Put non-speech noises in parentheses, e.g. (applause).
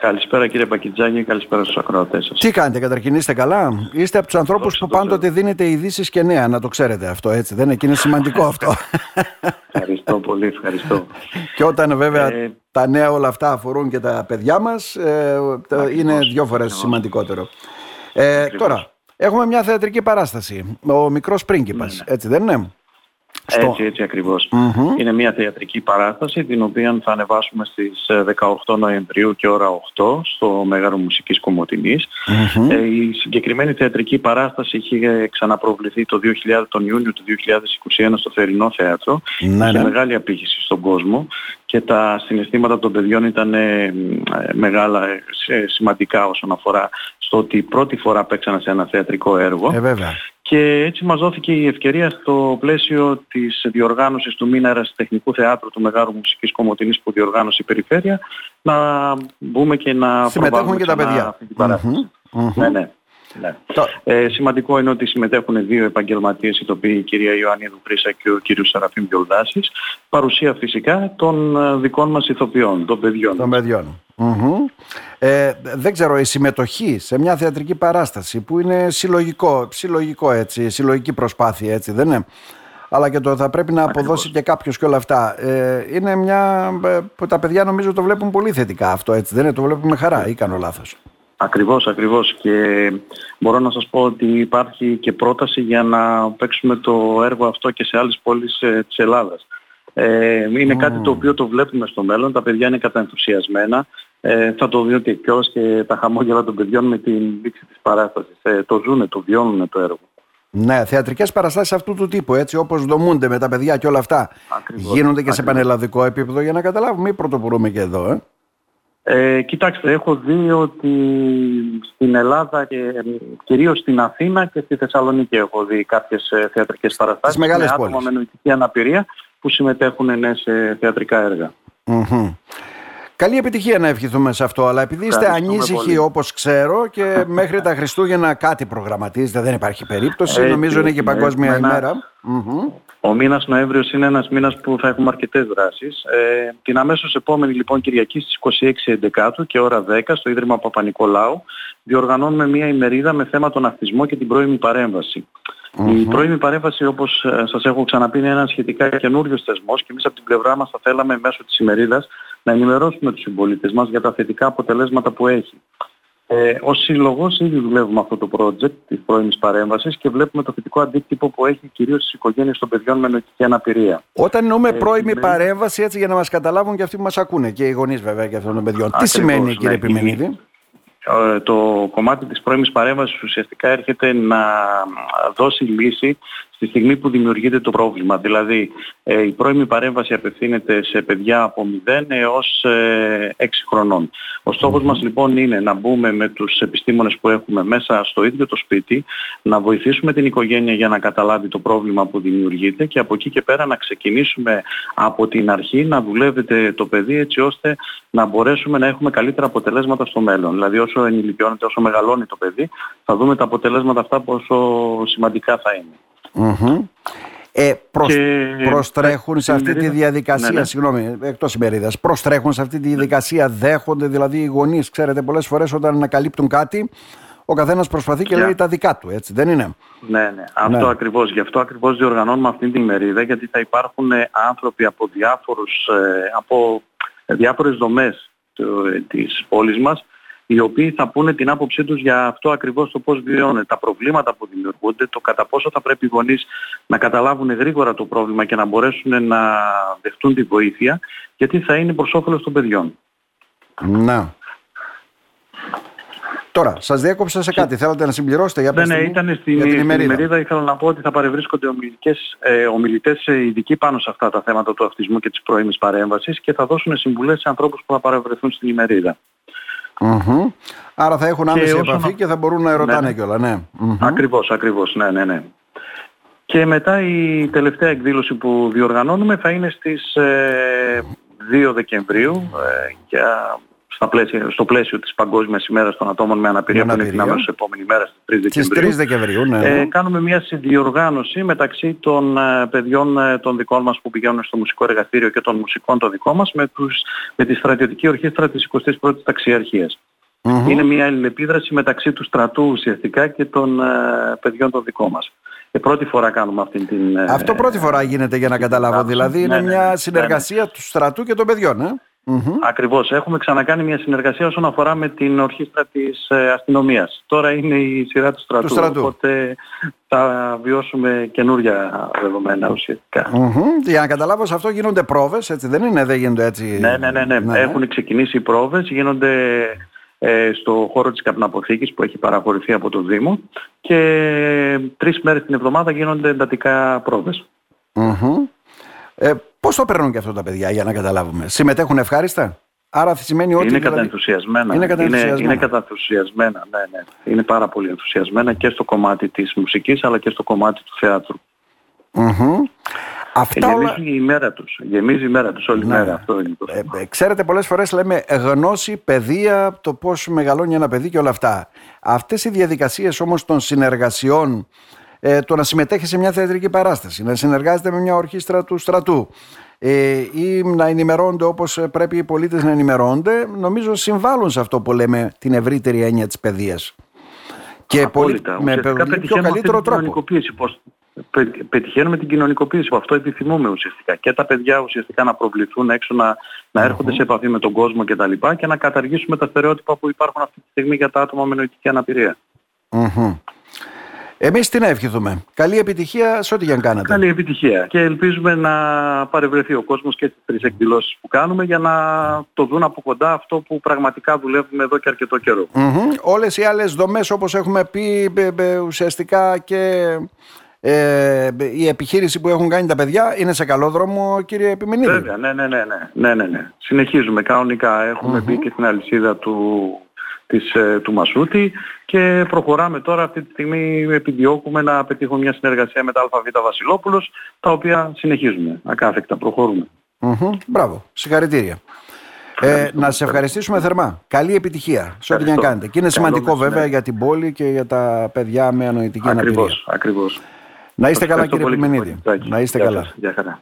Καλησπέρα κύριε Πακιτζάκη, καλησπέρα στους ακροατές σας. Τι κάνετε καταρχήν, είστε καλά; Είστε από τους ανθρώπους που πάντοτε δίνετε ειδήσεις και νέα, να το ξέρετε αυτό έτσι. Δεν είναι, και είναι σημαντικό αυτό. Ευχαριστώ πολύ, ευχαριστώ. και όταν βέβαια ε, τα νέα όλα αυτά αφορούν και τα παιδιά μας, ε, είναι δύο φορές σημαντικότερο. Ε, τώρα, έχουμε μια θεατρική παράσταση. Ο μικρός πρίγκιπας, ναι, ναι. έτσι δεν είναι; Έτσι, έτσι Είναι μια θεατρική παράσταση την οποία θα ανεβάσουμε στις 18 ε, Νοεμβρίου και ώρα 8 στο Μέγαρο Μουσικής Ε, η συγκεκριμένη θεατρική παράσταση είχε ξαναπροβληθεί το 2000, τον Ιούνιο του 2021 στο Θερινό Θέατρο. Ναι, είχε ναι. μεγάλη απήχηση στον κόσμο και τα συναισθήματα των παιδιών ήταν ε, μεγάλα, ε, σημαντικά όσον αφορά στο ότι πρώτη φορά παίξανε σε ένα θεατρικό έργο. Ε, βέβαια. Και έτσι μας δόθηκε η ευκαιρία στο πλαίσιο της διοργάνωσης του μήνα Ερασιτεχνικού Θεάτρου του Μεγάλου Μουσικής Κομωτινής που διοργάνωσε η Περιφέρεια να μπούμε και να συμμετέχουν και τα παιδιά. Αυτή την παρασταση Ναι, ναι. Ναι. Ε, σημαντικό είναι ότι συμμετέχουν δύο επαγγελματίες οι οποίοι η κυρία Ιωάννη Χρύσα και ο κύριος Σαραφείμ Βιολδάσης παρουσία φυσικά των ε, δικών μας ηθοποιών, των παιδιών. Των παιδιών. Ε, δεν ξέρω, η συμμετοχή σε μια θεατρική παράσταση που είναι συλλογικό, συλλογικό έτσι, συλλογική προσπάθεια έτσι δεν είναι; Αλλά και το θα πρέπει να αποδώσει και κάποιος και όλα αυτά. Ε, είναι μια ε, που τα παιδιά νομίζω το βλέπουν πολύ θετικά αυτό έτσι, δεν είναι, το βλέπουν με χαρά ή κάνω λάθος; Ακριβώς, ακριβώς και μπορώ να σας πω ότι υπάρχει και πρόταση για να παίξουμε το έργο αυτό και σε άλλες πόλεις ε, της Ελλάδας. Ε, είναι κάτι το οποίο το βλέπουμε στο μέλλον, τα παιδιά είναι καταενθουσιασμένα, ε, θα το δει και κιόλας και τα χαμόγελα των παιδιών με την λήξη της παράστασης. Ε, το ζούνε, το βιώνουν το έργο. Ναι, θεατρικές παραστάσεις αυτού του τύπου, έτσι όπως δομούνται με τα παιδιά και όλα αυτά, ακριβώς, γίνονται και σε πανελλαδικό επίπεδο για να καταλάβουμε ή πρωτοπορούμε και εδώ, ε. Ε, κοιτάξτε, έχω δει ότι στην Ελλάδα και κυρίως στην Αθήνα και στη Θεσσαλονίκη έχω δει κάποιες ε, θεατρικές παραστάσεις με άτομα με νοητική αναπηρία που συμμετέχουν ναι, σε θεατρικά Καλή επιτυχία να ευχηθούμε σε αυτό, αλλά επειδή είστε ανήσυχοι όπως ξέρω και (laughs) μέχρι τα Χριστούγεννα κάτι προγραμματίζετε, δεν υπάρχει περίπτωση, νομίζω είναι και παγκόσμια ημέρα. Ο μήνας Νοέμβριος είναι ένας μήνας που θα έχουμε αρκετές δράσεις. Ε, την αμέσως επόμενη λοιπόν Κυριακή στις 26 Εντεκάτου και ώρα 10 στο Ίδρυμα Παπα-Νικολάου διοργανώνουμε μια ημερίδα με θέμα τον αυτισμό και την πρώιμη παρέμβαση. Η πρώιμη παρέμβαση όπως ε, σας έχω ξαναπεί είναι ένα σχετικά καινούριο θεσμός και εμείς από την πλευρά μας θα θέλαμε μέσω της ημερίδας να ενημερώσουμε τους συμπολίτες μας για τα θετικά αποτελέσματα που έχει. Ε, ως σύλλογος ήδη δουλεύουμε αυτό το project της πρώιμης παρέμβασης και βλέπουμε το θετικό αντίκτυπο που έχει κυρίως στις οικογένειες των παιδιών με νοητική αναπηρία. Όταν εννοούμε ε, πρώιμη παρέμβαση, έτσι για να μας καταλάβουν και αυτοί που μας ακούνε και οι γονείς βέβαια και αυτών των παιδιών. Τι σημαίνει κύριε ναι, Επιμενίδη; Ε, το κομμάτι της πρώιμης παρέμβασης ουσιαστικά έρχεται να δώσει λύση στη στιγμή που δημιουργείται το πρόβλημα. Δηλαδή ε, η πρώιμη παρέμβαση απευθύνεται σε παιδιά από 0 έως 6 ε, χρονών. Ο στόχος μας λοιπόν είναι να μπούμε με τους επιστήμονες που έχουμε μέσα στο ίδιο το σπίτι, να βοηθήσουμε την οικογένεια για να καταλάβει το πρόβλημα που δημιουργείται και από εκεί και πέρα να ξεκινήσουμε από την αρχή να δουλεύετε το παιδί έτσι ώστε να μπορέσουμε να έχουμε καλύτερα αποτελέσματα στο μέλλον. Δηλαδή όσο ενηλικιώνεται, όσο μεγαλώνει το παιδί, θα δούμε τα αποτελέσματα αυτά πόσο σημαντικά θα είναι. Ε, προστρέχουν σε αυτή τη διαδικασία, ναι, ναι. συγγνώμη, εκτός ημερίδας, προστρέχουν σε αυτή τη διαδικασία, δέχονται δηλαδή οι γονείς, ξέρετε πολλές φορές όταν ανακαλύπτουν κάτι, ο καθένας προσπαθεί και λέει τα δικά του, έτσι δεν είναι; Ναι, ναι, αυτό ναι. ακριβώς. Γι' αυτό ακριβώς διοργανώνουμε αυτή τη ημερίδα, γιατί θα υπάρχουν ε, άνθρωποι από, διάφορους, ε, από διάφορες δομές της πόλης μας, οι οποίοι θα πούνε την άποψή τους για αυτό ακριβώς το πώς βιώνουν, τα προβλήματα που δημιουργούνται, το κατά πόσο θα πρέπει οι γονείς να καταλάβουν γρήγορα το πρόβλημα και να μπορέσουν να δεχτούν τη βοήθεια, γιατί θα είναι προς όφελος των παιδιών. Να. Τώρα, σας διέκοψα σε κάτι. Θέλετε να συμπληρώσετε για, ναι, ναι, ήταν στην, για την ημερίδα. ημερίδα. Ήθελα να πω ότι θα παρευρίσκονται ε, ομιλητές ε, ειδικοί πάνω σε αυτά τα θέματα του αυτισμού και της πρώιμης παρέμβασης και θα δώσουν συμβουλές σε ανθρώπους που θα παρευρεθούν στην ημερίδα. Mm-hmm. Άρα θα έχουν άμεση επαφή και θα μπορούν να ερωτάνε ναι. κιόλα, ναι. Mm-hmm. Ακριβώς, ακριβώς, ναι, ναι, ναι. Και μετά η τελευταία εκδήλωση που διοργανώνουμε θα είναι στις ε, 2 Δεκεμβρίου ε, για στο πλαίσιο της Παγκόσμιας ημέρας των ατόμων με αναπηρία, που είναι την αμέσως επόμενης μέρα στις 3 Δεκεμβρίου. 3 Δεκεμβρίου ναι, ε, κάνουμε μια συνδιοργάνωση μεταξύ των ε, παιδιών ε, των δικών μας που πηγαίνουν στο μουσικό εργαστήριο και των μουσικών των δικών μας με, τους, με τη στρατιωτική ορχήστρα της 21ης ταξιαρχίας. Είναι μια αλληλεπίδραση μεταξύ του στρατού ουσιαστικά και των ε, παιδιών των δικών μας. Και πρώτη φορά κάνουμε αυτή την... Ε, Αυτό πρώτη φορά γίνεται για να καταλάβω. Δηλαδή είναι ναι, ναι, μια ναι, συνεργασία του στρατού και των παιδιών. Ε; Mm-hmm. Ακριβώς. Έχουμε ξανακάνει μια συνεργασία όσον αφορά με την ορχήστρα της ε, αστυνομίας. Τώρα είναι η σειρά του στρατού, του στρατού. οπότε θα βιώσουμε καινούρια δεδομένα ουσιαστικά. Mm-hmm. Για να καταλάβω σε αυτό γίνονται πρόβες, έτσι δεν είναι, δεν γίνονται έτσι... Ναι, ναι, ναι, ναι. ναι. Έχουν ξεκινήσει οι πρόβες, γίνονται ε, στο χώρο της καπναποθήκης που έχει παραχωρηθεί από το Δήμο και τρεις μέρες την εβδομάδα γίνονται εντατικά πρόβες. Ε, πώς το παίρνουν και αυτό τα παιδιά για να καταλάβουμε. Συμμετέχουν ευχάριστα; Άρα σημαίνει ότι... Είναι δηλαδή... καταενθουσιασμένα. Είναι καταενθουσιασμένα. Είναι, είναι καταενθουσιασμένα, ναι, ναι. Είναι πάρα πολύ ενθουσιασμένα και στο κομμάτι της μουσικής αλλά και στο κομμάτι του θεάτρου. Αυτά ε, γεμίζει όλα... η μέρα τους. Γεμίζει η μέρα τους όλη ναι. μέρα. Αυτό είναι το ε, ξέρετε πολλές φορές λέμε γνώση, παιδεία, το πώς μεγαλώνει ένα παιδί και όλα αυτά. Αυτές οι διαδικασίες όμως των συνεργασιών, ε, το να συμμετέχει σε μια θεατρική παράσταση, να συνεργάζεται με μια ορχήστρα του στρατού ε, ή να ενημερώνονται όπως πρέπει οι πολίτες να ενημερώνονται, νομίζω συμβάλλουν σε αυτό που λέμε την ευρύτερη έννοια της παιδείας. Και πολύ, με πιο καλύτερο τρόπο πετυχαίνουμε την κοινωνικοποίηση που αυτό επιθυμούμε ουσιαστικά. Και τα παιδιά ουσιαστικά να προβληθούν έξω, να, να ερχονται σε επαφή με τον κόσμο κτλ. Και, και να καταργήσουμε τα στερεότυπα που υπάρχουν αυτή τη στιγμή για τα άτομα με νοητική αναπηρία. Mm-hmm. Εμείς τι να ευχηθούμε. Καλή επιτυχία σε ό,τι για να κάνετε. Καλή επιτυχία. Και ελπίζουμε να παρευρεθεί ο κόσμος και στις τρεις εκδηλώσεις που κάνουμε για να το δουν από κοντά αυτό που πραγματικά δουλεύουμε εδώ και αρκετό καιρό. Mm-hmm. Όλες οι άλλες δομές όπως έχουμε πει ουσιαστικά και ε, η επιχείρηση που έχουν κάνει τα παιδιά είναι σε καλό δρόμο κύριε Επιμενίδη; Βέβαια, ναι, ναι, ναι, ναι, ναι, ναι, ναι. Συνεχίζουμε κανονικά. Έχουμε μπει και στην αλυσίδα του, της, ε, του Μασούτη και προχωράμε τώρα αυτή τη στιγμή επιδιώκουμε να πετύχουμε μια συνεργασία με τα ΑΒ Βασιλόπουλος τα οποία συνεχίζουμε ακάθεκτα, προχωρούμε. Mm-hmm. Μπράβο, συγχαρητήρια. Ε, να σε ευχαριστήσουμε θερμά. Καλή επιτυχία σε ό,τι να κάνετε. Και είναι σημαντικό βέβαια για την πόλη και για τα παιδιά με ανοητική αναπηρία. Ακριβώς, ακριβώς. Να είστε καλά κύριε Πιμενίδη. Να είστε καλά. Γεια χαρά.